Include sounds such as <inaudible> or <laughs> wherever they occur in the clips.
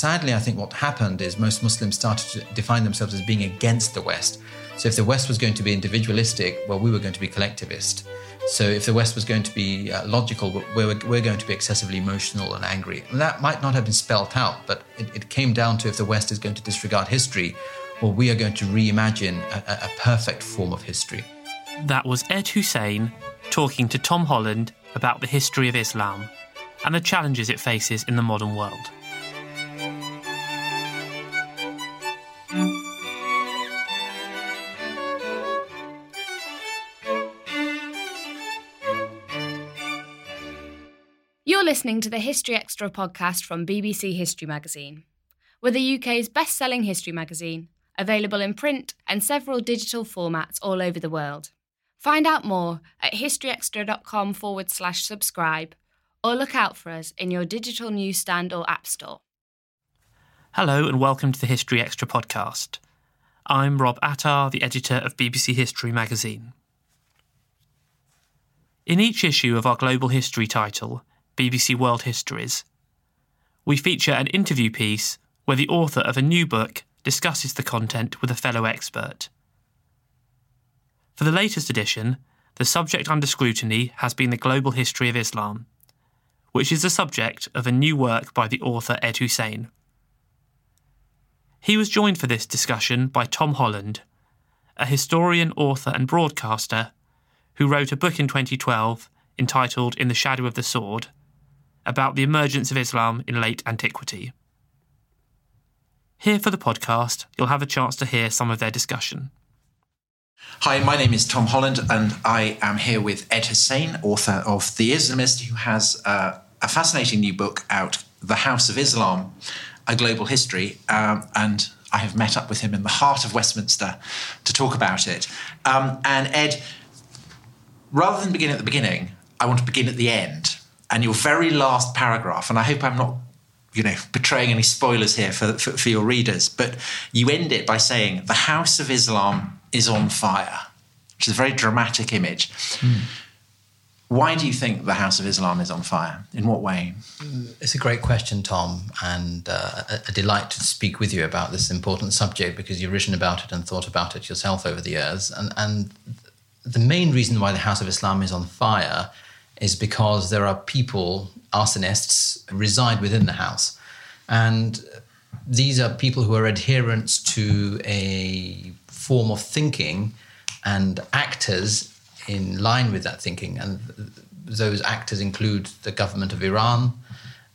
Sadly, I think what happened is most Muslims started to define themselves as being against the West. So if the West was going to be individualistic, well, we were going to be collectivist. So if the West was going to be uh, logical, we're, we're going to be excessively emotional and angry. And that might not have been spelt out, but it, it came down to if the West is going to disregard history, well, we are going to reimagine a, a perfect form of history. That was Ed Husain talking to Tom Holland about the history of Islam and the challenges it faces in the modern world. You're listening to the History Extra podcast from BBC History Magazine. We're the UK's best selling history magazine, available in print and several digital formats all over the world. Find out more at historyextra.com forward slash subscribe or look out for us in your digital newsstand or app store. Hello and welcome to the History Extra podcast. I'm Rob Attar, the editor of BBC History magazine. In each issue of our global history title, BBC World Histories, we feature an interview piece where the author of a new book discusses the content with a fellow expert. For the latest edition, the subject under scrutiny has been the global history of Islam, which is the subject of a new work by the author Ed Husain. He was joined for this discussion by Tom Holland, a historian, author, and broadcaster who wrote a book in 2012 entitled In the Shadow of the Sword about the emergence of Islam in late antiquity. Here for the podcast, you'll have a chance to hear some of their discussion. Hi, my name is Tom Holland, and I am here with Ed Husain, author of The Islamist, who has uh, a fascinating new book out, The House of Islam A Global History. Um, and I have met up with him in the heart of Westminster to talk about it. Um, and Ed, rather than begin at the beginning, I want to begin at the end. And your very last paragraph, and I hope I'm not you know, betraying any spoilers here for, for, for, your readers, but you end it by saying, The House of Islam is on fire, which is a very dramatic image. Mm. Why do you think the House of Islam is on fire? In what way? It's a great question, Tom, and uh, a, a delight to speak with you about this important subject because you've written about it and thought about it yourself over the years. And, and the main reason why the House of Islam is on fire is because there are people, arsonists, reside within the house. And these are people who are adherents to a form of thinking and actors in line with that thinking. And those actors include the government of Iran,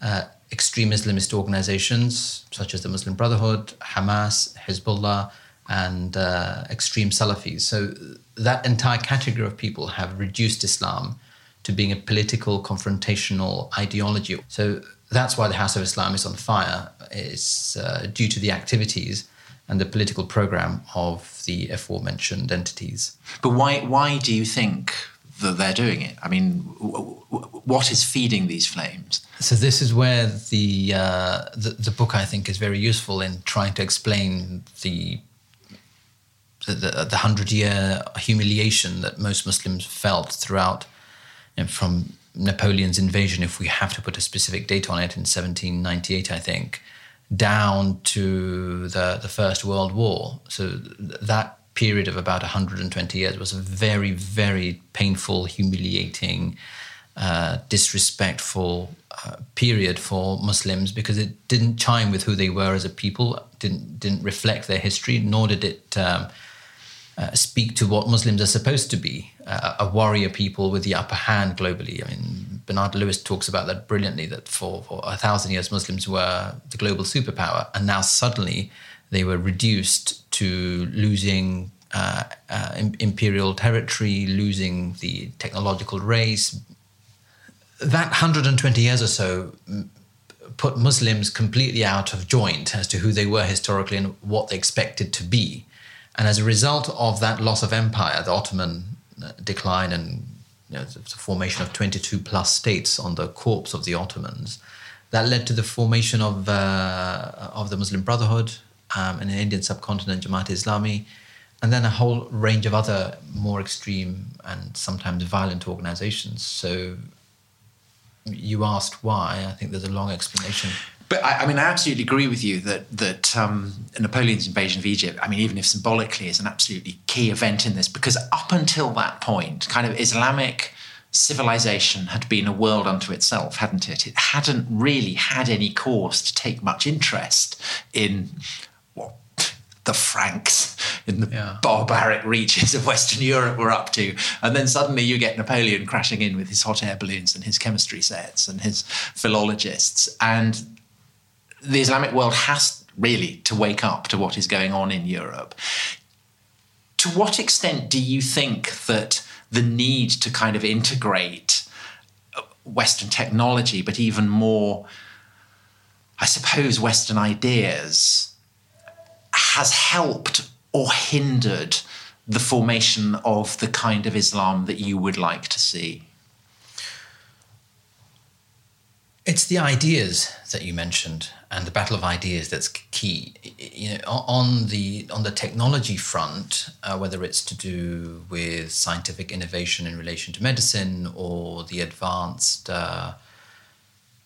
uh, extreme Islamist organizations such as the Muslim Brotherhood, Hamas, Hezbollah, and uh, extreme Salafis. So that entire category of people have reduced Islam to being a political, confrontational ideology. So that's why the House of Islam is on fire. It's uh, due to the activities and the political program of the aforementioned entities. But why? Why do you think that they're doing it? I mean, what is feeding these flames? So this is where the, uh, the the book I think is very useful in trying to explain the the, the hundred year humiliation that most Muslims felt throughout, know, from Napoleon's invasion, if we have to put a specific date on it, in 1798, I think, down to the, the First World War. So that period of about 120 years was a very, very painful, humiliating, uh, disrespectful uh, period for Muslims because it didn't chime with who they were as a people, didn't didn't reflect their history, nor did it um, uh, speak to what Muslims are supposed to be uh, a warrior people with the upper hand globally. I mean, Bernard Lewis talks about that brilliantly that for, for a thousand years, Muslims were the global superpower, and now suddenly they were reduced to losing uh, uh, imperial territory, losing the technological race. That 120 years or so put Muslims completely out of joint as to who they were historically and what they expected to be. And as a result of that loss of empire, the Ottoman uh, decline and you know, the formation of 22 plus states on the corpse of the Ottomans, that led to the formation of, uh, of the Muslim Brotherhood um, in the Indian subcontinent, Jamaat Islami, and then a whole range of other more extreme and sometimes violent organizations. So you asked why. I think there's a long explanation. But I, I, mean, I absolutely agree with you that that um, Napoleon's invasion of Egypt. I mean, even if symbolically, is an absolutely key event in this because up until that point, kind of Islamic civilization had been a world unto itself, hadn't it? It hadn't really had any cause to take much interest in what the Franks in the yeah. barbaric reaches of Western Europe were up to. And then suddenly you get Napoleon crashing in with his hot air balloons and his chemistry sets and his philologists. And the Islamic world has really to wake up to what is going on in Europe. To what extent do you think that the need to kind of integrate uh, Western technology, but even more, I suppose, Western ideas, has helped or hindered the formation of the kind of Islam that you would like to see? It's the ideas that you mentioned and the battle of ideas that's key. You know, on the on the technology front, uh, whether it's to do with scientific innovation in relation to medicine or the advanced uh,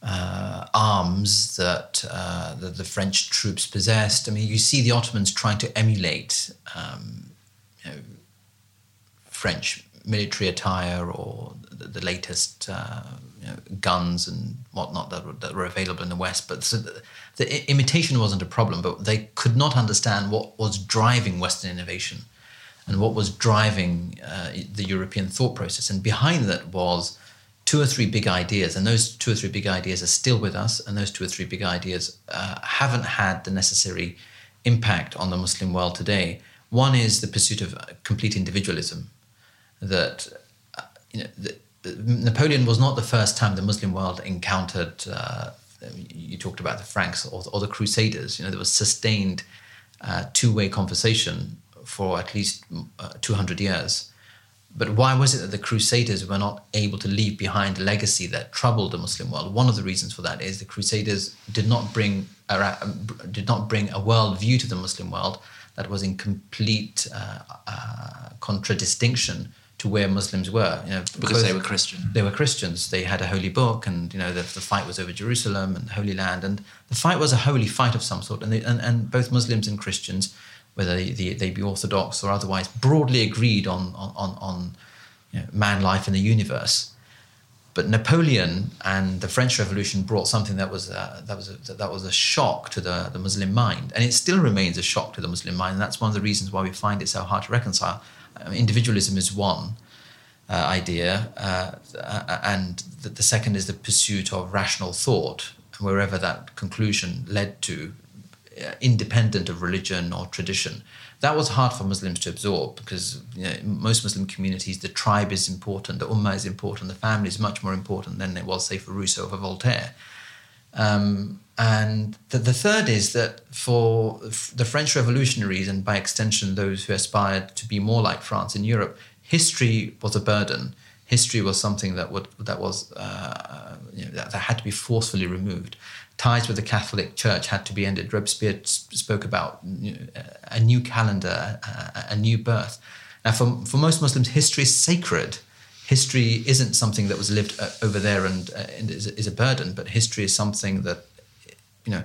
uh, arms that uh, the, the, French troops possessed. I mean, you see the Ottomans trying to emulate um, you know, French military attire or the, the latest uh, know, guns and whatnot that were, that were available in the West. But so the, the, imitation wasn't a problem, but they could not understand what was driving Western innovation and what was driving uh, the European thought process. And behind that was two or three big ideas, and those two or three big ideas are still with us, and those two or three big ideas uh, haven't had the necessary impact on the Muslim world today. One is the pursuit of complete individualism, that uh, you know. The, Napoleon was not the first time the Muslim world encountered. Uh, you talked about the Franks or, or, the Crusaders. You know, there was sustained uh, two-way conversation for at least uh, 200 years. But why was it that the Crusaders were not able to leave behind a legacy that troubled the Muslim world? One of the reasons for that is the Crusaders did not bring a, did not bring a world view to the Muslim world that was in complete uh, uh, contradistinction to where Muslims were. You know, because they were Christian. They were Christians. They had a holy book, and you know the, the fight was over Jerusalem and the Holy Land, and the fight was a holy fight of some sort. And they, and, and both Muslims and Christians, whether they, they, they be Orthodox or otherwise, broadly agreed on on on, on you know, man life in the universe. but Napoleon and the French Revolution brought something that was uh, that was a, that was a shock to the, the Muslim mind, and it still remains a shock to the Muslim mind. And that's one of the reasons why we find it so hard to reconcile. Individualism is one uh, idea, uh, uh and the, the, second is the pursuit of rational thought, wherever that conclusion led to, uh, independent of religion or tradition that was hard for Muslims to absorb because you know, most Muslim communities, the tribe is important, the ummah is important, the family is much more important than it was, say, for Rousseau or for Voltaire. Um, and the, the, third is that for the French revolutionaries, and by extension those who aspired to be more like France in Europe, history was a burden. History was something that would that was uh, you know, that, that had to be forcefully removed ties with the Catholic Church had to be ended. Robespierre spoke about a new calendar, a new birth. Now, for, for most Muslims, history is sacred. History isn't something that was lived uh, over there and, uh, is, is a burden, but history is something that, you know,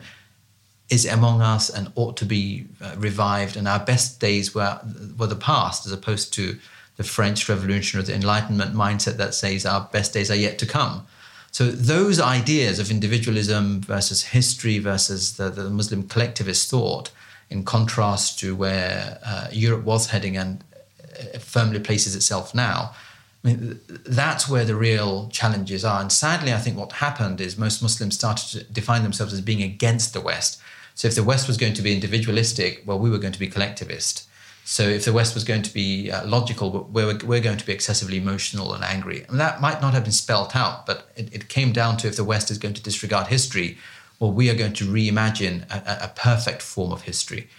is among us and ought to be uh, revived. And our best days were, were the past, as opposed to the French Revolution or the Enlightenment mindset that says our best days are yet to come. So those ideas of individualism versus history versus the, the Muslim collectivist thought, in contrast to where uh, Europe was heading and uh, firmly places itself now, I mean, that's where the real challenges are. And sadly, I think what happened is most Muslims started to define themselves as being against the West. So if the West was going to be individualistic, well, we were going to be collectivist. So if the West was going to be uh, logical, we're, we're going to be excessively emotional and angry. And that might not have been spelt out, but it, it came down to if the West is going to disregard history, well, we are going to reimagine a, a perfect form of history.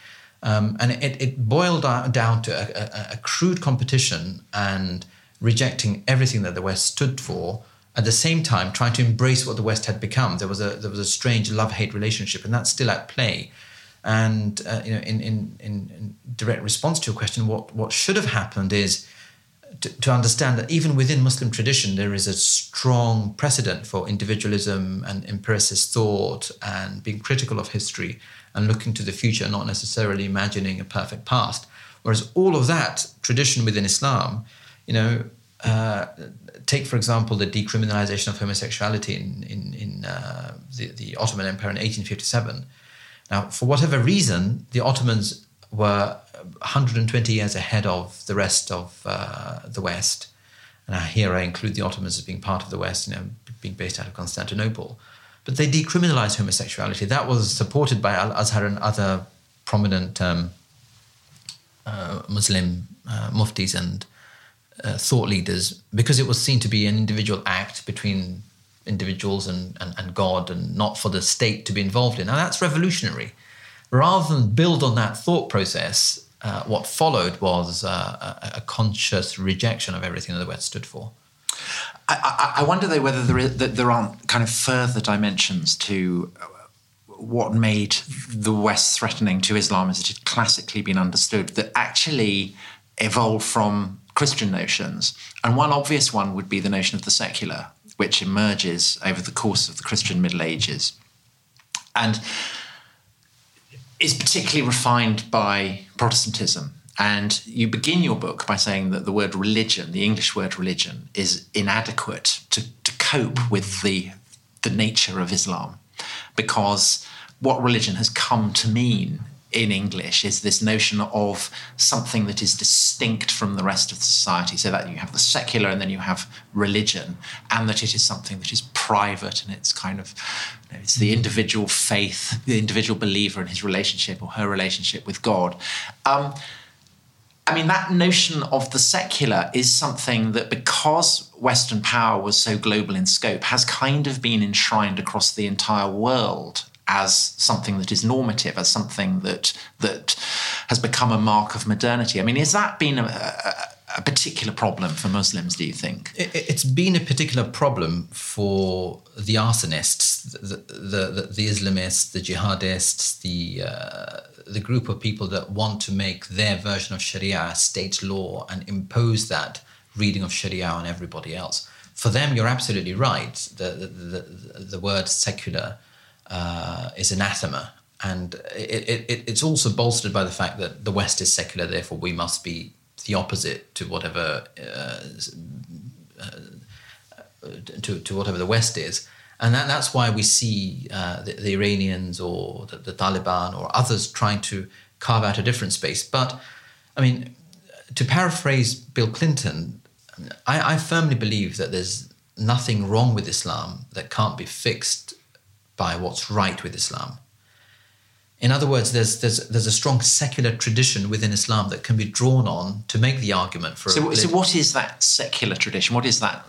Um, and it, it, boiled down to a, a, a, crude competition and rejecting everything that the West stood for. At the same time, trying to embrace what the West had become. There was a there was a strange love-hate relationship, and that's still at play. And uh, you know, in, in, in, direct response to your question, what, what should have happened is to, to, understand that even within Muslim tradition, there is a strong precedent for individualism and empiricist thought and being critical of history and looking to the future, not necessarily imagining a perfect past. Whereas all of that tradition within Islam, you know, uh, take for example the decriminalization of homosexuality in in, in uh, the, the Ottoman Empire in 1857 now, for whatever reason, the Ottomans were 120 years ahead of the rest of uh, the West. And here I include the Ottomans as being part of the West, you know, being based out of Constantinople. But they decriminalized homosexuality. That was supported by Al Azhar and other prominent um, uh, Muslim uh, muftis and uh, thought leaders because it was seen to be an individual act between individuals and, and, and God and not for the state to be involved in. Now, that's revolutionary. Rather than build on that thought process, uh, what followed was uh, a, a, conscious rejection of everything that the West stood for. I, I, I wonder, though, whether there, is, there aren't kind of further dimensions to what made the West threatening to Islam as it had classically been understood that actually evolved from Christian notions. And one obvious one would be the notion of the secular, which emerges over the course of the Christian Middle Ages. And is particularly refined by Protestantism. And you begin your book by saying that the word religion, the English word religion, is inadequate to, to cope with the, the nature of Islam because what religion has come to mean in English is this notion of something that is distinct from the rest of society. So that you have the secular and then you have religion, and that it is something that is private and it's kind of you know, it's the individual faith, the individual believer and his relationship or her relationship with God. Um, I mean, that notion of the secular is something that, because Western power was so global in scope, has kind of been enshrined across the entire world as something that is normative, as something that that has become a mark of modernity. I mean, has that been a, a, a particular problem for Muslims? Do you think it, has been a particular problem for the arsonists, the the, the, the Islamists, the jihadists, the uh, the group of people that want to make their version of Sharia state law and impose that reading of Sharia on everybody else. For them, you're absolutely right. The the, the, the word secular uh, is anathema. And it, it, it's also bolstered by the fact that the West is secular, therefore we must be the opposite to whatever uh, uh, to, to whatever the West is. And that, that's why we see uh, the, the, Iranians or the, the, Taliban or others trying to carve out a different space. But I mean, to paraphrase Bill Clinton, I, I firmly believe that there's nothing wrong with Islam that can't be fixed by what's right with Islam. In other words, there's, there's, there's a strong secular tradition within Islam that can be drawn on to make the argument for. So, so what is that secular tradition? What is that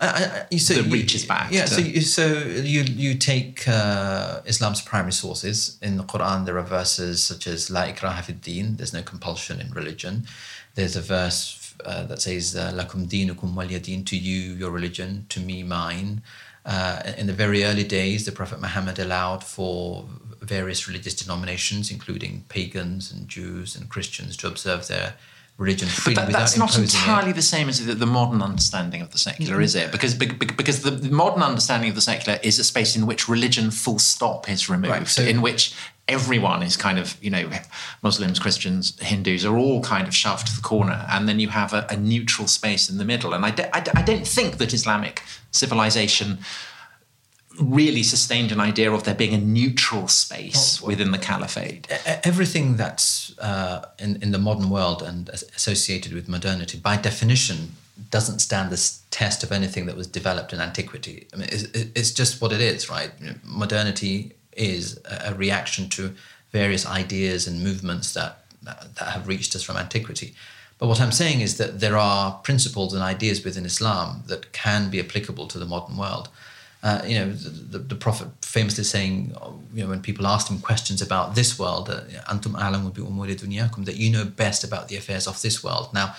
uh, uh so that reaches back? Yeah, so, you, so you, you take uh, Islam's primary sources. In the Quran, there are verses such as La ikraha fid din, there's no compulsion in religion. There's a verse uh, that says, uh, Lakum dinukum waliyadin, to you, your religion, to me, mine. Uh, in the very early days, the Prophet Muhammad allowed for various religious denominations, including pagans and Jews and Christians, to observe their religion freely but that, that's not entirely it. the same as the, the, modern understanding of the secular, is it? Because because the, modern understanding of the secular is a space in which religion, full stop, is removed, right, so, in which everyone is kind of you know Muslims, Christians, Hindus are all kind of shoved to the corner, and then you have a, a neutral space in the middle. And I, I, don't think that Islamic civilization really sustained an idea of there being a neutral space well, within the caliphate. Everything that's uh, in, in the modern world and associated with modernity, by definition, doesn't stand the test of anything that was developed in antiquity. I mean, it's, it's just what it is, right? Modernity is a reaction to various ideas and movements that, that have reached us from antiquity. But what I'm saying is that there are principles and ideas within Islam that can be applicable to the modern world. Uh, you know, the, the, Prophet famously saying, you know, when people asked him questions about this world, uh, "Antum a'lamu bi umuri dunyakum," that you know best about the affairs of this world. Now,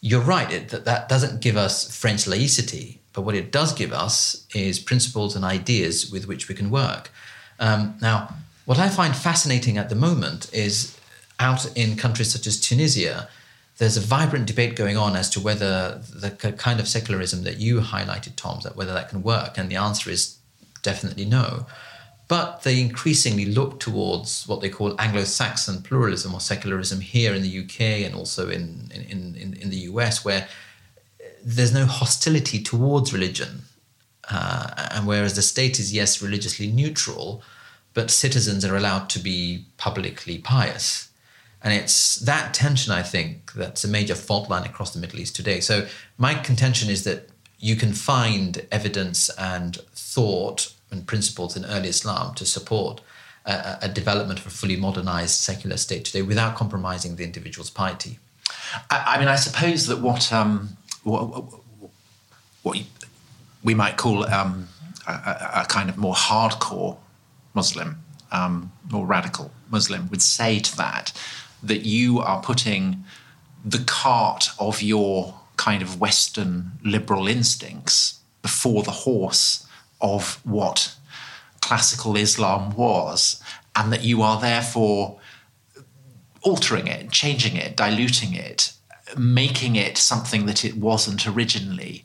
you're right it, that that doesn't give us French laicity, but what it does give us is principles and ideas with which we can work. Um, now, what I find fascinating at the moment is out in countries such as Tunisia there's a vibrant debate going on as to whether the kind of secularism that you highlighted, Tom, that whether that can work, and the answer is definitely no. But they increasingly look towards what they call Anglo-Saxon pluralism or secularism here in the UK and also in in, in, in the US, where there's no hostility towards religion, uh, and whereas the state is yes religiously neutral, but citizens are allowed to be publicly pious. And it's that tension, I think, that's a major fault line across the Middle East today. So, my contention is that you can find evidence and thought and principles in early Islam to support a, a development of a fully modernized secular state today without compromising the individual's piety. I, I mean, I suppose that what, um, what, what we might call um, a, a, kind of more hardcore Muslim, um, more radical Muslim would say to that that you are putting the cart of your kind of Western liberal instincts before the horse of what classical Islam was, and that you are therefore altering it, changing it, diluting it, making it something that it wasn't originally.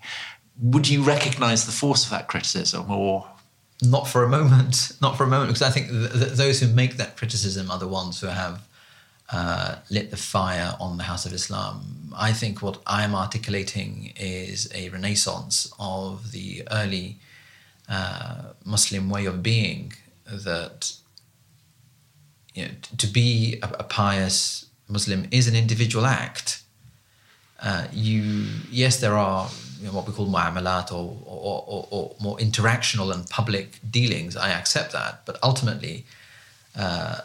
Would you recognize the force of that criticism or? Not for a moment, <laughs> not for a moment, because I think th- th- those who make that criticism are the ones who have uh, lit the fire on the House of Islam. I think what I'm articulating is a renaissance of the early uh, Muslim way of being that you know, to be a, a, pious Muslim is an individual act. Uh, you yes, there are you know, what we call mu'amalat or, or, or, or, more interactional and public dealings. I accept that, but ultimately, uh,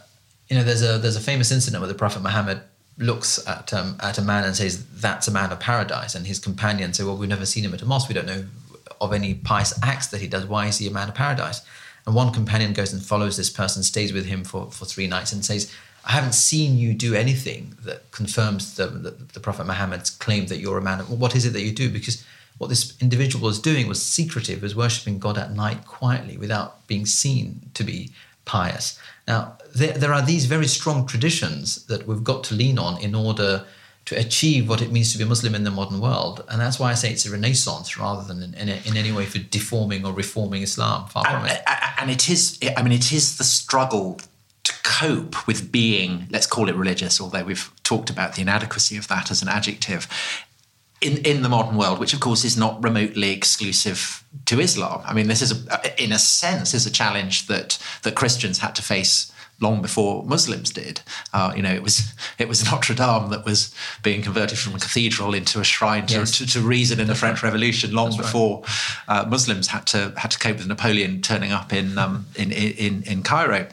you know, there's a there's a famous incident where the Prophet Muhammad looks at um, at a man and says, "That's a man of paradise," and his companions say, "Well, we've never seen him at a mosque. We don't know of any pious acts that he does. Why is he a man of paradise?" And one companion goes and follows this person, stays with him for, for three nights, and says, I haven't seen you do anything that confirms the, the, the Prophet Muhammad's claim that you're a man. Well, what is it that you do? Because what this individual was doing was secretive, was worshipping God at night quietly without being seen to be pious. Now, there, there are these very strong traditions that we've got to lean on in order to achieve what it means to be Muslim in the modern world. And that's why I say it's a renaissance rather than in, in, in any way for deforming or reforming Islam. Far and, from it. And it is, I mean, it is the struggle cope with being, let's call it religious, although we've talked about the inadequacy of that as an adjective. in, in the modern world, which of course is not remotely exclusive to Islam. I mean, this is, a, in a sense, is a challenge that that Christians had to face long before Muslims did. Uh, you know, it was it was Notre Dame that was being converted from a cathedral into a shrine to, yes. to, to reason in the French Revolution long That's before right. uh, Muslims had to had to cope with Napoleon turning up in um, in, in in Cairo.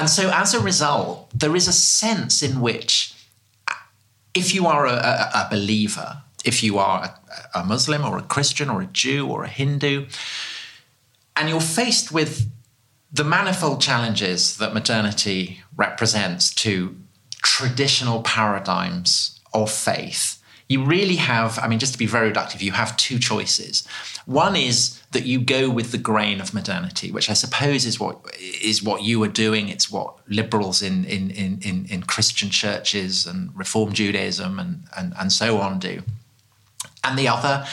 And so, as a result, there is a sense in which, if you are a, a, a believer, if you are a, a Muslim or a Christian or a Jew or a Hindu, and you're faced with the manifold challenges that modernity represents to traditional paradigms of faith, you really have, I mean, just to be very reductive, you have two choices. One is that you go with the grain of modernity, which I suppose is what is what you are doing. It's what liberals in in in, in Christian churches and Reform Judaism and, and, and so on do. And the other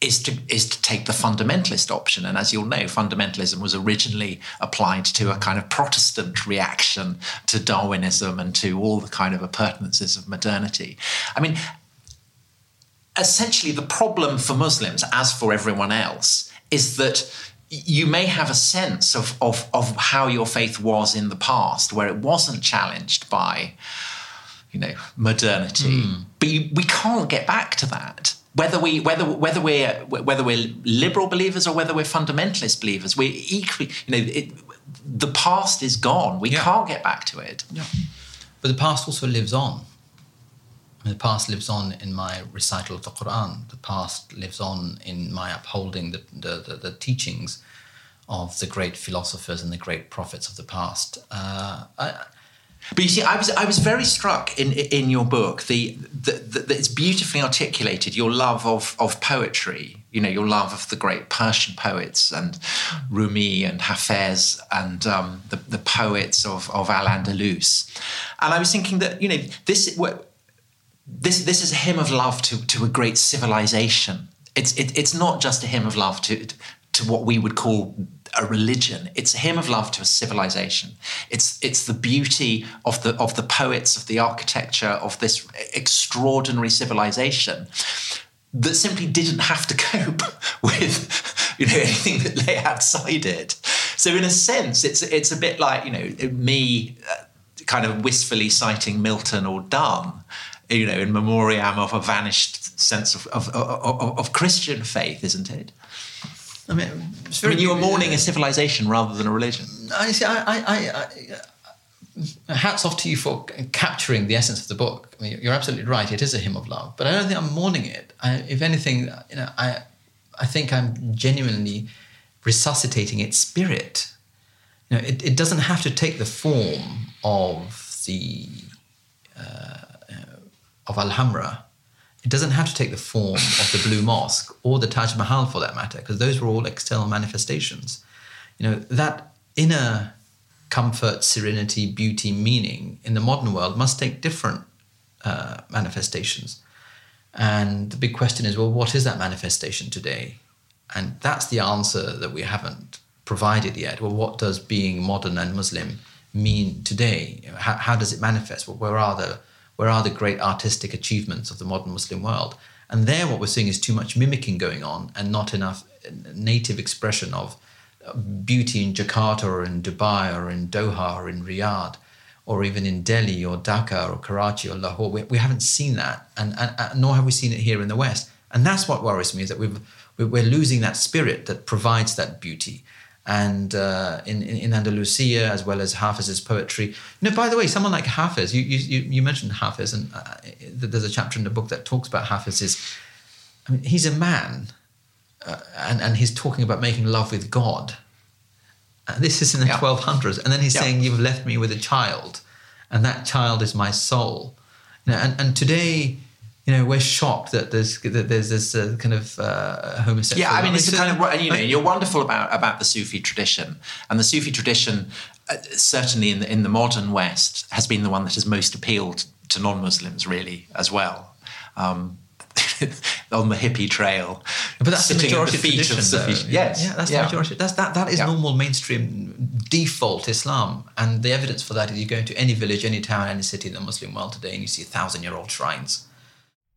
is to is to take the fundamentalist option. And as you'll know, fundamentalism was originally applied to a kind of Protestant reaction to Darwinism and to all the kind of appurtenances of modernity. I mean, essentially, the problem for Muslims, as for everyone else, is that you may have a sense of, of, of how your faith was in the past, where it wasn't challenged by, you know, modernity. Mm. But you, we can't get back to that whether we whether whether we're whether we're liberal believers or whether we're fundamentalist believers, we're equally you know it, the past is gone. We yeah. can't get back to it. Yeah. But the past also lives on. The past lives on in my recital of the Quran. The past lives on in my upholding the, the, the, the teachings of the great philosophers and the great prophets of the past. Uh, I, but you see, I was I was very struck in in your book the, the, the, it's beautifully articulated your love of of poetry. You know, your love of the great Persian poets and Rumi and Hafez and um, the the poets of of Al Andalus. And I was thinking that you know this this this is a hymn of love to to a great civilization. It's it, it's not just a hymn of love to to what we would call a religion. It's a hymn of love to a civilization. It's it's the beauty of the of the poets, of the architecture of this extraordinary civilization that simply didn't have to <laughs> cope with you know anything that lay outside it. So in a sense, it's it's a bit like you know me uh, kind of wistfully citing Milton or Donne, you know, in memoriam of a vanished sense of of, of, of Christian faith, isn't it? I mean, I mean, you were mourning a civilization rather than a religion. I see. I, I, I, I, hats off to you for capturing the essence of the book. I mean, you're absolutely right. It is a hymn of love, but I don't think I'm mourning it. I, if anything, you know, I, I think I'm genuinely resuscitating its spirit. You know, it, it doesn't have to take the form of the uh, of Alhambra it doesn't have to take the form of the Blue Mosque or the Taj Mahal for that matter, because those were all external manifestations. You know, that inner comfort, serenity, beauty, meaning in the modern world must take different uh, manifestations. And the big question is well, what is that manifestation today? And that's the answer that we haven't provided yet. Well, what does being modern and Muslim mean today? How, how does it manifest? Well, where are the where are the great artistic achievements of the modern Muslim world? And there, what we're seeing is too much mimicking going on and not enough native expression of uh, beauty in Jakarta or in Dubai or in Doha or in Riyadh or even in Delhi or Dhaka or Karachi or Lahore. We, we haven't seen that, and, and, and, nor have we seen it here in the West. And that's what worries me is that we've, we're losing that spirit that provides that beauty and uh, in, in, Andalusia as well as Hafiz's poetry. You know, by the way, someone like Hafiz, you you, you mentioned Hafiz, and uh, there's a chapter in the book that talks about Hafiz's. I mean, he's a man, uh, and and he's talking about making love with God. And this is in the yeah. 1200s, and then he's yeah. saying, "You've left me with a child, and that child is my soul." You know, and and today you know, we're shocked that there's that there's this uh, kind of uh, homosexual. Yeah, I mean, it's kind of you know, you're wonderful about about the Sufi tradition, and the Sufi tradition, uh, certainly in the in the modern West, has been the one that has most appealed to non-Muslims, really, as well. Um, <laughs> on the hippie trail, but that's the majority the tradition. Yes, yeah, that's yeah. the majority. That's that. That is yeah. normal mainstream default Islam, and the evidence for that is you go into any village, any town, any city in the Muslim world today, and you see thousand-year-old shrines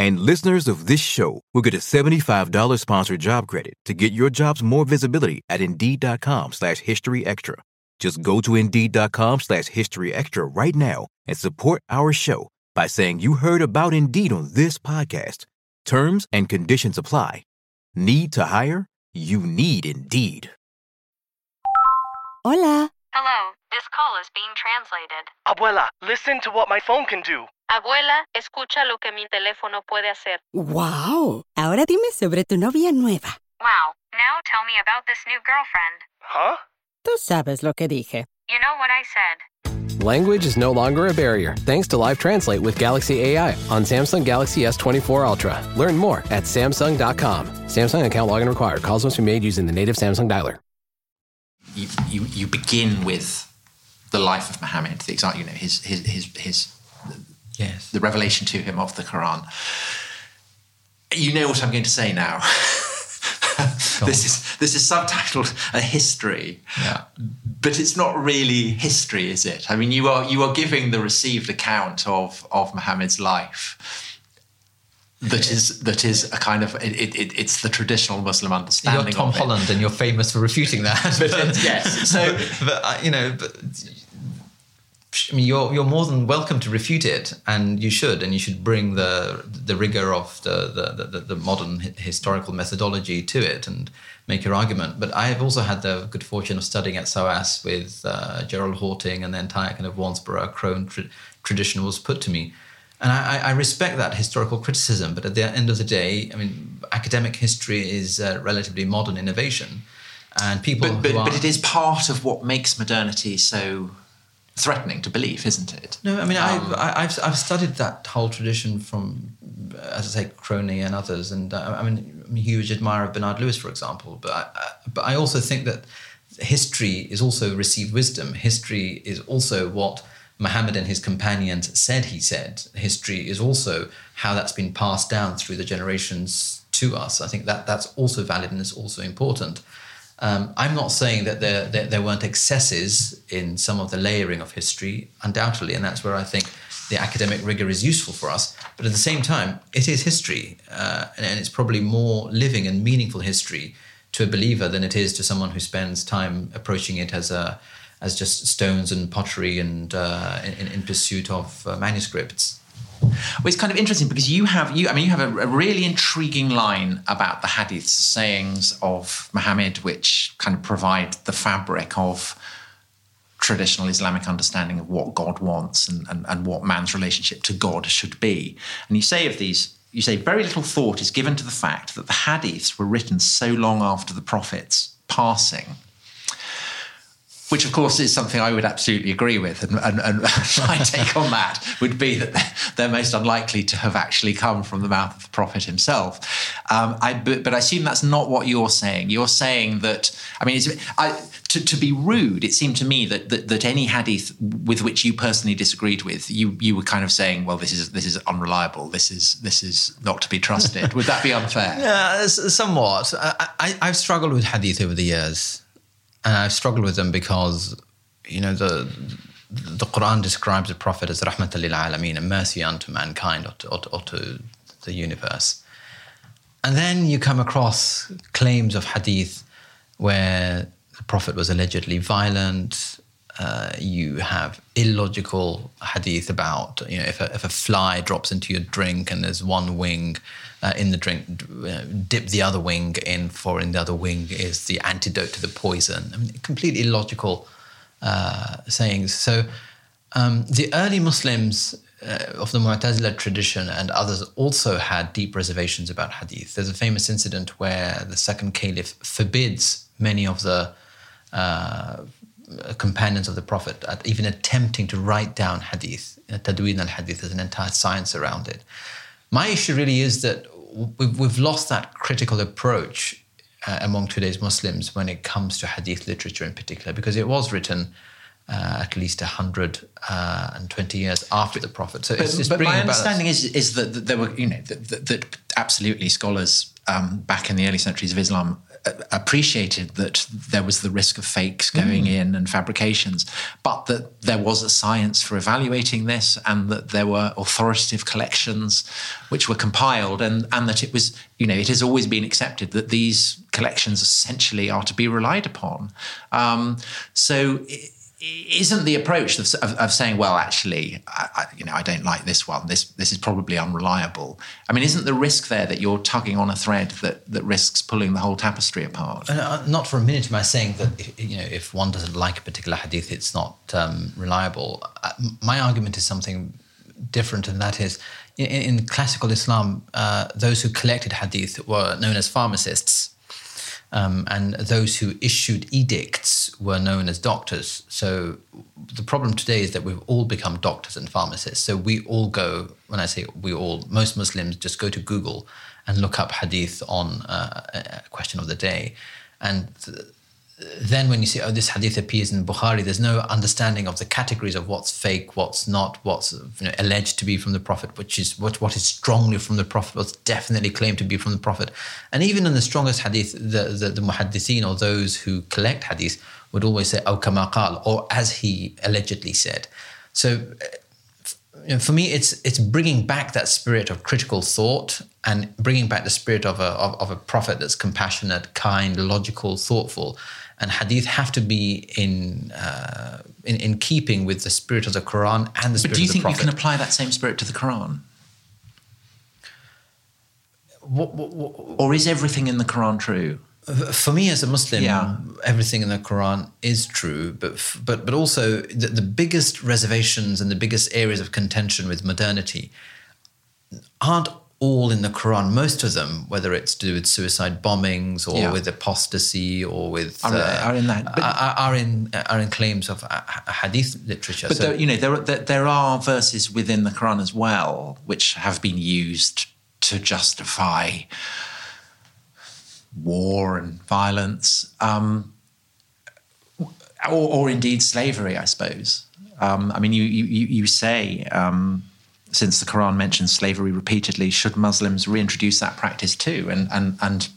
And listeners of this show will get a $75 sponsored job credit to get your jobs more visibility at Indeed.com slash History Extra. Just go to Indeed.com slash History Extra right now and support our show by saying you heard about Indeed on this podcast. Terms and conditions apply. Need to hire? You need Indeed. Hola. Hello, this call is being translated. Abuela, listen to what my phone can do. Abuela, escucha lo que mi teléfono puede hacer. ¡Wow! Ahora dime sobre tu novia nueva. Wow, now tell me about this new girlfriend. Huh? Tú sabes lo que dije. You know what I said. Language is no longer a barrier thanks to Live Translate with Galaxy AI on Samsung Galaxy S24 Ultra. Learn more at Samsung.com. Samsung account login required. Calls must be made using the native Samsung dialer. You, you, you begin with the life of Muhammad, the example, you know, his, his, his, his Yes. the revelation to him of the Quran. You know what I'm going to say now. <laughs> this is this is subtitled <laughs> a history, Yeah. but it's not really history, is it? I mean, you are you are giving the received account of of Muhammad's life. That is that is a kind of it, it, it's the traditional Muslim understanding. You're. Tom. Holland, and you're famous for refuting that. But yes, <laughs> so- but, but, uh, you know, but, I mean, you're you're more than welcome to refute it, and you should, and you should bring the the rigor of the the, the, the modern hi- historical methodology to it and make your argument. But I have also had the good fortune of studying at SOAS with uh, Gerald Hawting, and the entire kind of Wansbrough Crone tra- tradition was put to me. And I, I- respect that historical criticism, but at the end of the day, I mean, academic history is a relatively modern innovation, and people. But, but, who are, but it is part of what makes modernity so threatening to believe, isn't it? No, I mean, Um, I've, I- I've I've studied that whole tradition from, as I say, Crone and others, and uh, I mean, I'm a huge admirer of Bernard Lewis, for example. But I, I- but I also think that history is also received wisdom. History is also what Muhammad and his companions said he said. History is also how that's been passed down through the generations to us. I think that that's also valid and it's also important. Um, I'm not saying that there, there weren't excesses in some of the layering of history, undoubtedly, and that's where I think the academic rigor is useful for us. But at the same time, it is history, uh, and, and it's probably more living and meaningful history to a believer than it is to someone who spends time approaching it as a as just stones and pottery and uh, in, in pursuit of uh, manuscripts. Well, it's kind of interesting because you have you. I mean, you have a, a really intriguing line about the hadiths, sayings of Muhammad, which kind of provide the fabric of traditional Islamic understanding of what God wants and, and, and what man's relationship to God should be. And you say of these, you say very little thought is given to the fact that the hadiths were written so long after the Prophet's passing which of course is something I would absolutely agree with. And, and, and <laughs> my <laughs> take on that would be that they're most unlikely to have actually come from the mouth of the Prophet himself. Um, I, but, but I assume that's not what you're saying. You're saying that, I mean, it's, I, to, to be rude, it seemed to me that, that, that any hadith with which you personally disagreed with, you, you were kind of saying, well, this is, this is unreliable. This is, this is not to be trusted. would that be unfair? <laughs> Yeah, somewhat. I, I've struggled with hadith over the years, and I've struggled with them because you know, the the Quran describes the Prophet as rahmatan lil alameen, a mercy unto mankind or to, or, or to the universe. And then you come across claims of hadith where the Prophet was allegedly violent. Uh, you have illogical hadith about you know if a, if a fly drops into your drink and there's one wing uh, in the drink, uh, dip the other wing in, for in the other wing is the antidote to the poison. I mean, completely illogical uh, sayings. So um, the early Muslims of the Mu'tazila tradition and others also had deep reservations about hadith. There's a famous incident where the second caliph forbids many of the companions of the Prophet at even attempting to write down hadith. Tadween al hadith, there's an entire science around it. My issue really is that we've, we've lost that critical approach uh, among today's Muslims when it comes to hadith literature in particular, because it was written uh, at least 120 uh, years after the Prophet. So but, but my understanding is, is that, that, there were, you know, that, that, that absolutely scholars um, back in the early centuries of Islam appreciated that there was the risk of fakes going mm. in and fabrications, but that there was a science for evaluating this and that there were authoritative collections which were compiled and, and that it was, you know, it has always been accepted that these collections essentially are to be relied upon. Um, so, it, isn't the approach of, of, of saying, well, actually, I, I, you know, I don't like this one. This this is probably unreliable. I mean, isn't the risk there that you're tugging on a thread that that risks pulling the whole tapestry apart? Uh, not for a minute am I saying that if, you know if one doesn't like a particular hadith, it's not um, reliable. Uh, my argument is something different, and that is. In, in classical Islam, uh, those who collected hadith were known as pharmacists, um, and those who issued edicts were known as doctors. So the problem today is that we've all become doctors and pharmacists. So we all go, when I say we all, most Muslims just go to Google and look up hadith on uh, a question of the day. And th- then when you see, oh, this hadith appears in Bukhari, there's no understanding of the categories of what's fake, what's not, what's you know, alleged to be from the Prophet, which is what, what is strongly from the Prophet, what's definitely claimed to be from the Prophet. And even in the strongest hadith, the, the, the muhaddithin or those who collect hadith would always say, oh, kama or as he allegedly said. So for me, it's it's bringing back that spirit of critical thought and bringing back the spirit of a of, of a prophet that's compassionate, kind, logical, thoughtful, and hadith have to be in, uh, in, in keeping with the spirit of the Quran and the spirit of the Prophet. But do you think you can apply that same spirit to the Quran? What, what, what, or is everything in the Quran true? For me, as a Muslim, yeah. everything in the Quran is true, but but but also the, the biggest reservations and the biggest areas of contention with modernity aren't all in the Quran. Most of them, whether it's to do with suicide bombings or yeah. with apostasy or with are, uh, are in that are, are, in are in claims of uh, hadith literature. But so, there, you know there, there there are verses within the Quran as well which have been used to justify war and violence, um, or, or, indeed slavery. I suppose. Um, I mean, you you you say. Um, since the Quran mentions slavery repeatedly, should Muslims reintroduce that practice too? And and and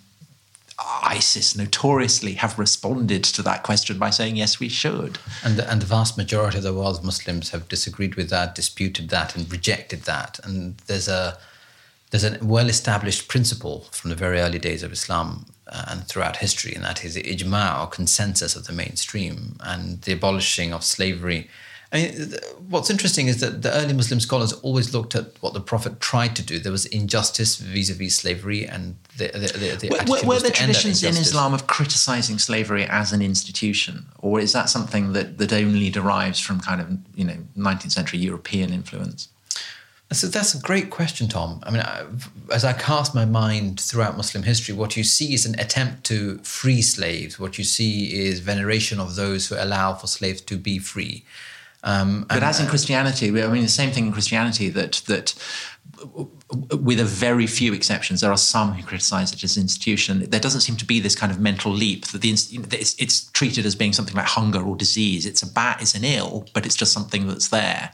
ISIS notoriously have responded to that question by saying yes, we should. And the, and the vast majority of the world's Muslims have disagreed with that, disputed that, and rejected that. And there's a there's a well-established principle from the very early days of Islam uh, and throughout history, and that is the ijma or consensus of the mainstream and the abolishing of slavery I mean, what's interesting is that the early Muslim scholars always looked at what the Prophet tried to do. There was injustice vis-a-vis slavery, and the, the, the, the were, were there traditions in Islam of criticizing slavery as an institution, or is that something that that only derives from kind of you know 19th century European influence? So that's a great question, Tom. I mean, I, as I cast my mind throughout Muslim history, what you see is an attempt to free slaves. What you see is veneration of those who allow for slaves to be free. Um, but as in Christianity, I mean, the same thing in Christianity that that with a very few exceptions, there are some who criticize it as an institution. There doesn't seem to be this kind of mental leap that the it's, it's treated as being something like hunger or disease. It's a bad, it's an ill, but it's just something that's there.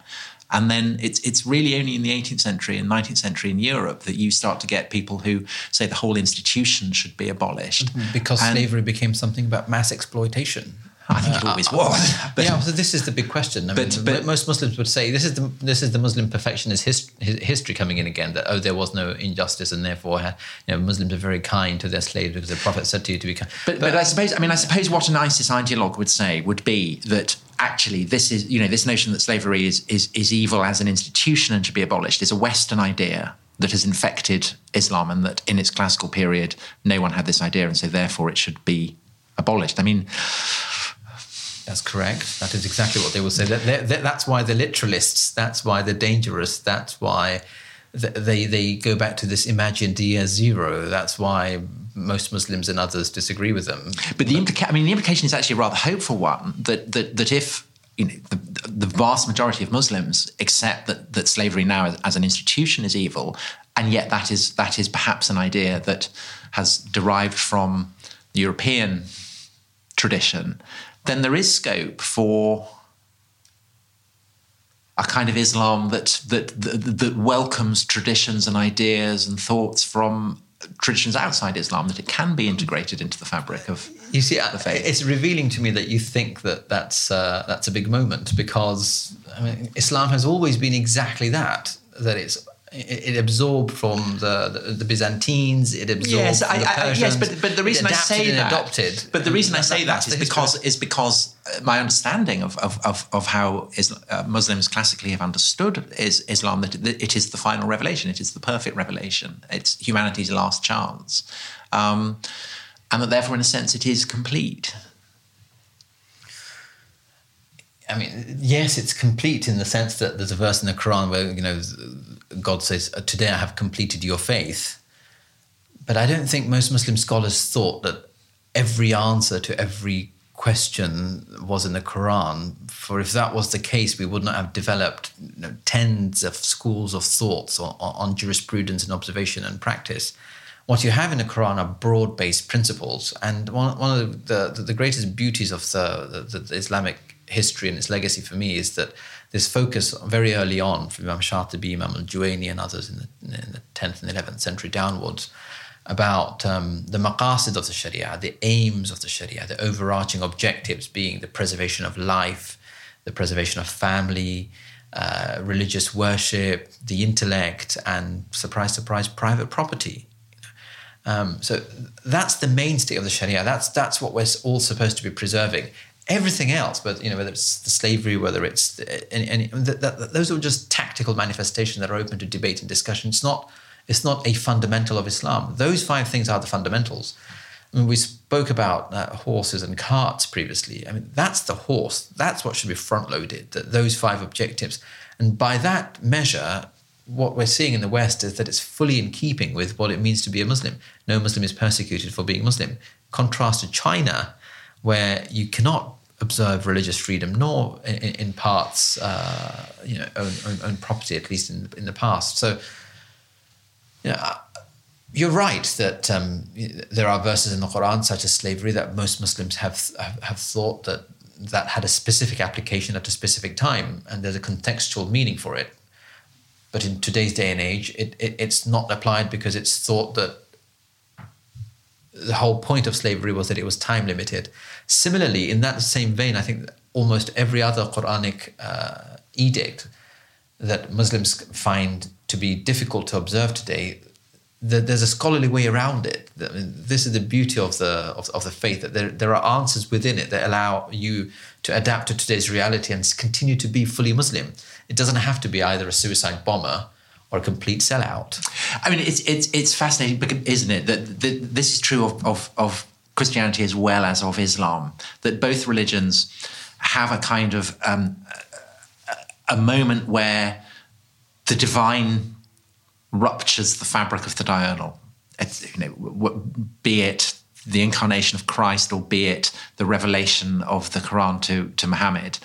And then it's it's really only in the 18th century and 19th century in Europe that you start to get people who say the whole institution should be abolished because and, slavery became something about mass exploitation. I think it always was. <laughs> But, yeah, so this is the big question. I But- mean, but- most Muslims would say this is the this is the Muslim perfectionist his, his, history coming in again. That oh, there was no injustice, and therefore, you know, Muslims are very kind to their slaves because the Prophet said to you to be kind. But, but I suppose, I mean, I suppose what an ISIS ideologue would say would be that actually this is, you know, this notion that slavery is, is, is evil as an institution and should be abolished is a Western idea that has infected Islam and that in its classical period, no one had this idea and so therefore it should be abolished. I mean, That's correct. That is exactly what they will say. That, that- that- that's why they're literalists. That's why they're dangerous. That's why they they go back to this imagined year zero. That's why most Muslims and others disagree with them. But the implica- I mean, the implication is actually a rather hopeful one that that that if you know the, the vast majority of Muslims accept that that slavery now as, as an institution is evil, and yet that is that is perhaps an idea that has derived from European tradition, then there is scope for a kind of Islam that that that, that welcomes traditions and ideas and thoughts from traditions outside Islam that it can be integrated into the fabric of You see, the faith. it's revealing to me that you think that that's uh, that's a big moment because I mean, Islam has always been exactly that. That it's it, it absorbed from the, the the Byzantines. It absorbed Yes, from I, the I, yes, but but the reason I say that, adopted. but the reason I say that's that is because is because uh, my understanding of of of, of how Islam, uh, Muslims classically have understood is Islam that it- it is the final revelation, it is the perfect revelation, it's humanity's last chance, um, and that therefore, in a sense, it is complete. I mean, yes, it's complete in the sense that there's a verse in the Quran where you know God says, uh, "Today I have completed your faith." But I don't think most Muslim scholars thought that every answer to every question was in the Quran. For if that was the case, we would not have developed you know, tens of schools of thoughts on, on jurisprudence and observation and practice. What you have in the Quran are broad-based principles, and one, one of the, the, the greatest beauties of the, the, the Islamic history and its legacy for me is that this focus very early on from Imam Shatibi, Imam al-Juwayni and others in the, in the 10th and 11th century downwards about um, the maqasid of the Sharia, the aims of the Sharia, the overarching objectives being the preservation of life, the preservation of family, uh, religious worship, the intellect, and surprise, surprise, private property. Um, so that's the mainstay of the Sharia. That's that's what we're all supposed to be preserving. Everything else, but you know, whether it's the slavery, whether it's the, those are just tactical manifestations that are open to debate and discussion. It's not it's not a fundamental of Islam. Those five things are the fundamentals. I mean, we spoke about uh, horses and carts previously. I mean, that's the horse. That's what should be front loaded. That those five objectives, and by that measure, what we're seeing in the West is that it's fully in keeping with what it means to be a Muslim. No Muslim is persecuted for being Muslim. Contrast to China, where you cannot observe religious freedom, nor in, in parts, uh, you know, own, own, own property, at least in, in the past. So, you know, you're right that um, there are verses in the Quran, such as slavery, that most Muslims have, have, have thought that that had a specific application at a specific time, and there's a contextual meaning for it. But in today's day and age, it, it, it's not applied because it's thought that the whole point of slavery was that it was time limited. Similarly, in that same vein, I think almost every other Quranic uh, edict that Muslims find to be difficult to observe today, there's a scholarly way around it. I mean, this is the beauty of the of, of the faith that there, there are answers within it that allow you to adapt to today's reality and continue to be fully Muslim. It doesn't have to be either a suicide bomber or a complete sellout. I mean, it's it's it's fascinating, isn't it? That, that this is true of, of of Christianity as well as of Islam. That both religions have a kind of um, a, moment where the divine ruptures the fabric of the diurnal. It's, you know, be it the incarnation of Christ or be it the revelation of the Quran to to Muhammad.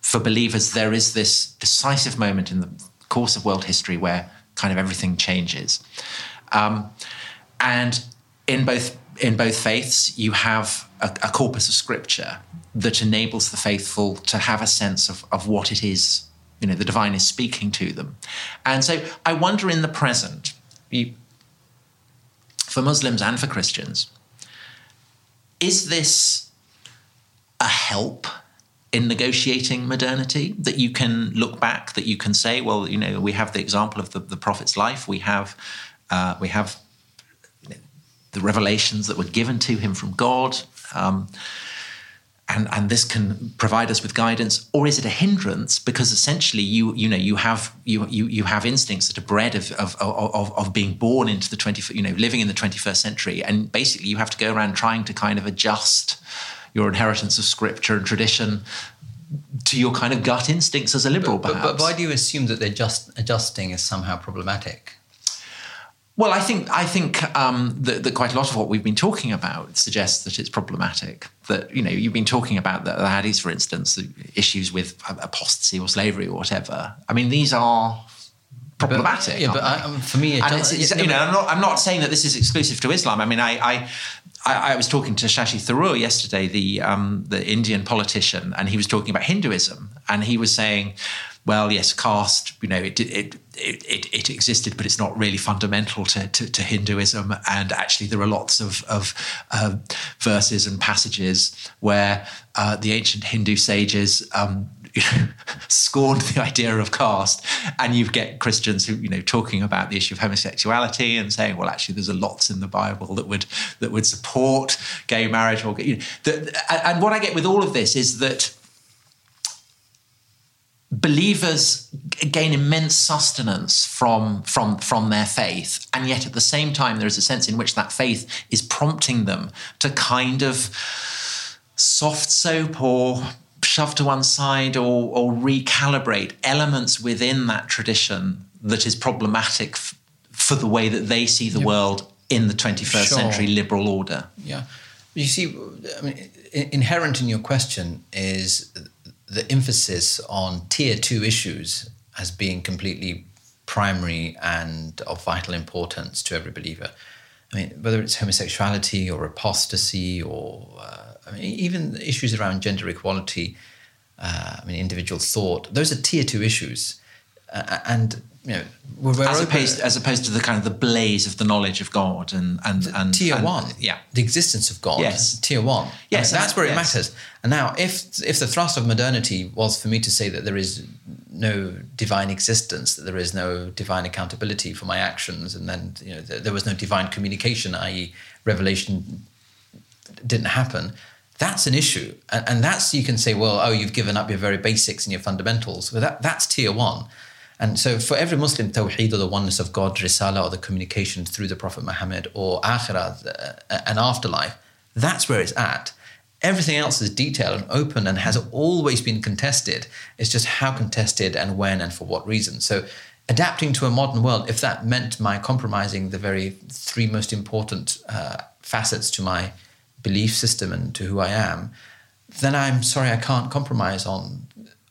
For believers, there is this decisive moment in the course of world history where kind of everything changes. Um, and in both in both faiths, you have a, a, corpus of scripture that enables the faithful to have a sense of, of what it is, you know, the divine is speaking to them. And so I wonder in the present, you, for Muslims and for Christians, is this a help in negotiating modernity that you can look back that you can say well you know we have the example of the, the prophet's life. We have uh, we have the revelations that were given to him from god. Um, and and this can provide us with guidance. Or is it a hindrance? Because essentially you you know you have you you, you have instincts that are bred of of, of of being born into the 20 you know living in the 21st century. And basically you have to go around trying to kind of adjust your inheritance of scripture and tradition to your kind of gut instincts as a liberal, but, perhaps. But, but why do you assume that they're just adjusting is somehow problematic? Well, I think I think um, that, that, quite a lot of what we've been talking about suggests that it's problematic. That you know you've been talking about the, the Hadiths, for instance, issues with apostasy or slavery or whatever. I mean, these are problematic. But, yeah, but I, um, for me, it does, it's, it's, you know, I'm not, I'm not saying that this is exclusive to Islam. I mean, I, I, I, I was talking to Shashi Tharoor yesterday, the um, the Indian politician, and he was talking about Hinduism, and he was saying, well, yes, caste, you know, it it it, it, it existed, but it's not really fundamental to, to, to, Hinduism. And actually, there are lots of, of uh, verses and passages where uh, the ancient Hindu sages um, <laughs> scorned the idea of caste, and you get Christians who you know talking about the issue of homosexuality and saying, well, actually, there's a lots in the Bible that would that would support gay marriage. Or you know, the, and what I get with all of this is that believers gain immense sustenance from from from their faith and yet at the same time there is a sense in which that faith is prompting them to kind of soft soap or shove to one side or, or recalibrate elements within that tradition that is problematic f- for the way that they see the yeah. world in the 21st sure. century liberal order. Yeah. You see, I mean, inherent in your question is the emphasis on tier two issues as being completely primary and of vital importance to every believer. I mean, whether it's homosexuality or apostasy or uh, I mean, even issues around gender equality, uh, I mean, individual thought, those are tier two issues. Uh, and you know, as opposed as opposed to the kind of the blaze of the knowledge of God and and, and tier and, one, yeah, the existence of God, yes, tier one, yes, I mean, that's where it yes. matters. And now, if if the thrust of modernity was for me to say that there is no divine existence, that there is no divine accountability for my actions, and then you know there was no divine communication, i.e., revelation didn't happen, that's an issue. And, and, that's, you can say, well, oh, you've given up your very basics and your fundamentals. Well, that, that's tier one. And so for every Muslim, Tawheed or the oneness of God, Risala or the communication through the Prophet Muhammad or Akhirah, uh, an afterlife, that's where it's at. Everything else is detailed and open and has always been contested. It's just how contested and when and for what reason. So adapting to a modern world, if that meant my compromising the very three most important uh, facets to my belief system and to who I am, then I'm sorry I can't compromise on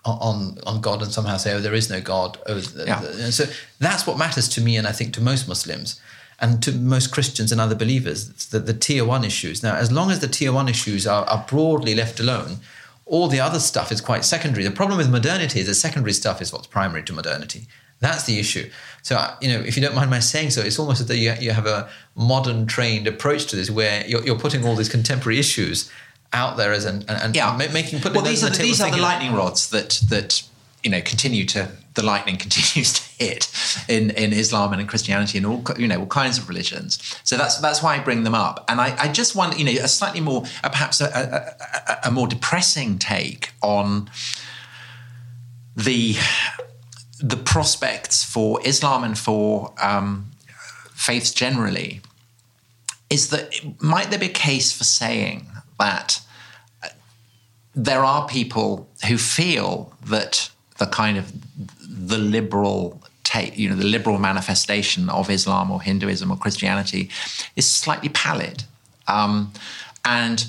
on on God and somehow say, oh, there is no God. Oh, yeah. so that's what matters to me, and I think to most Muslims and to most Christians and other believers, the, the tier one issues. Now, as long as the tier one issues are, are broadly left alone, all the other stuff is quite secondary. The problem with modernity is the secondary stuff is what's primary to modernity. That's the issue. So, you know, if you don't mind my saying so, it's almost as though you, you have a modern trained approach to this where you're, you're putting all these contemporary issues out there as an, and, and yeah. making putting well, these are the, these are the lightning rods that that you know continue to the lightning <laughs> continues to hit in in Islam and in Christianity and all you know all kinds of religions. So that's that's why I bring them up. And I, I just want you know a slightly more uh, perhaps a, a, a, more depressing take on the the prospects for Islam and for um, faiths generally is that might there be a case for saying that there are people who feel that the kind of the liberal take, you know, the liberal manifestation of Islam or Hinduism or Christianity is slightly pallid. Um, and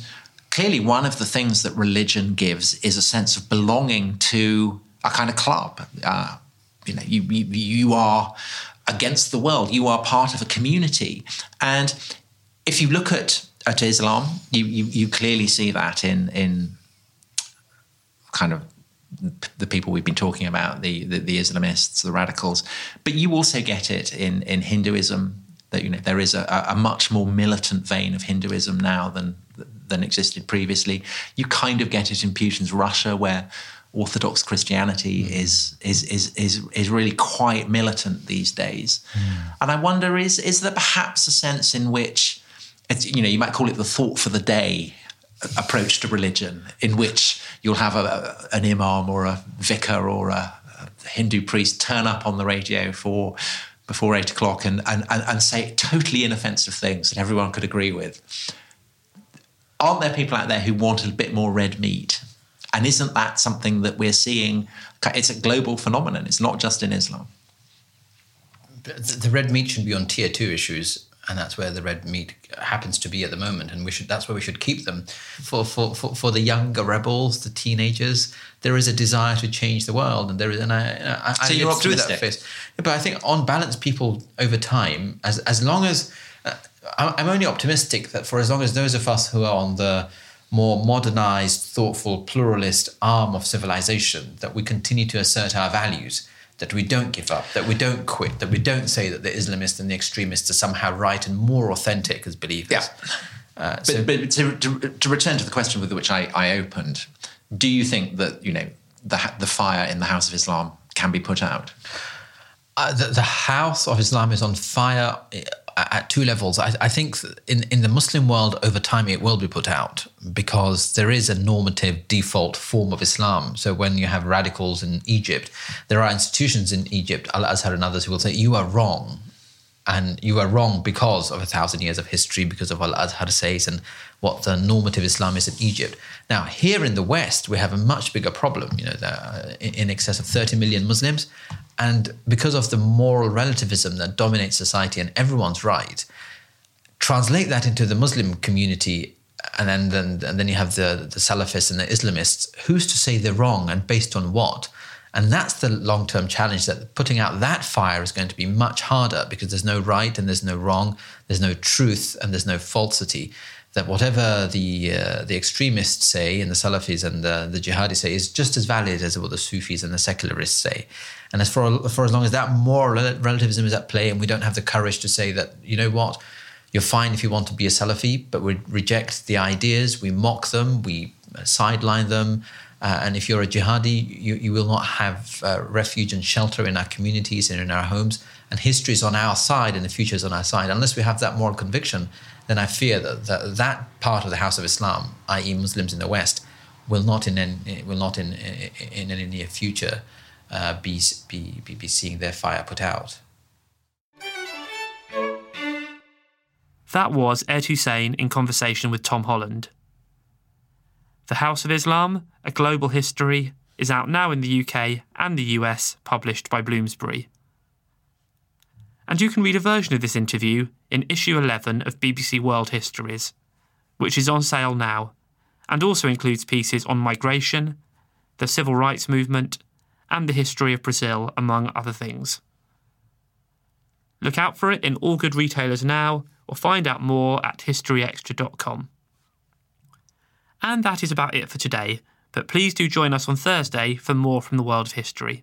clearly, one of the things that religion gives is a sense of belonging to a kind of club. Uh, you know, you, you, you are against the world. You are part of a community. And if you look at, at Islam, you, you, you clearly see that in, in kind of the people we've been talking about, the, the, the Islamists, the radicals, but you also get it in in Hinduism. That you know there is a, a much more militant vein of Hinduism now than than existed previously. You kind of get it in Putin's Russia, where Orthodox Christianity mm. is, is is is is really quite militant these days. Mm. And I wonder is is there perhaps a sense in which you know you might call it the thought for the day approach to religion, in which you'll have a, an imam or a vicar or a, a Hindu priest turn up on the radio for before eight o'clock and, and, and, and say totally inoffensive things that everyone could agree with. Aren't there people out there who want a bit more red meat? And isn't that something that we're seeing? It's a global phenomenon. It's not just in Islam. The red meat should be on tier two issues and that's where the red meat happens to be at the moment and we should that's where we should keep them for for for, for the younger rebels the teenagers there is a desire to change the world and there is and i i, so I you're through that phase but i think on balance people over time as as long as uh, i'm only optimistic that for as long as those of us who are on the more modernized thoughtful pluralist arm of civilization that we continue to assert our values that we don't give up, that we don't quit, that we don't say that the Islamists and the extremists are somehow right and more authentic as believers. Yeah. Uh, but, so, but to, to, to, return to the question with which I, I opened, do you think that you know the the fire in the House of Islam can be put out? Uh, the, the, House of Islam is on fire at two levels. I, I, think in, in the Muslim world, over time, it will be put out because there is a normative default form of Islam. So when you have radicals in Egypt, there are institutions in Egypt, Al Azhar and others, who will say, You are wrong. And you are wrong because of a thousand years of history, because of Al Azhar says and what the normative Islam is in Egypt. Now, here in the West, we have a much bigger problem. You know, uh, in excess of 30 million Muslims, and because of the moral relativism that dominates society and everyone's right, translate that into the Muslim community, and then, then, and then you have the, the Salafists and the Islamists. Who's to say they're wrong and based on what? And that's the long term challenge that putting out that fire is going to be much harder because there's no right and there's no wrong, there's no truth and there's no falsity that whatever the uh, the extremists say and the Salafis and the, the jihadis say is just as valid as what the Sufis and the secularists say. And as for, for as long as that moral relativism is at play and we don't have the courage to say that, you know what, you're fine if you want to be a Salafi, but we reject the ideas, we mock them, we sideline them. Uh, and if you're a jihadi, you, you will not have uh, refuge and shelter in our communities and in our homes. And history is on our side and the future is on our side. Unless we have that moral conviction, then I fear that that, that part of the House of Islam, i.e., Muslims in the West, will not in any, will not in, in, any near future uh, be, be, be seeing their fire put out. That was Ed Husain in conversation with Tom Holland. The House of Islam, A Global History, is out now in the UK and the US, published by Bloomsbury. And you can read a version of this interview in issue 11 of BBC World Histories, which is on sale now, and also includes pieces on migration, the civil rights movement, and the history of Brazil, among other things. Look out for it in all good retailers now, or find out more at historyextra.com. And that is about it for today, but please do join us on Thursday for more from the world of history.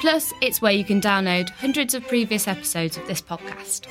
Plus, it's where you can download hundreds of previous episodes of this podcast.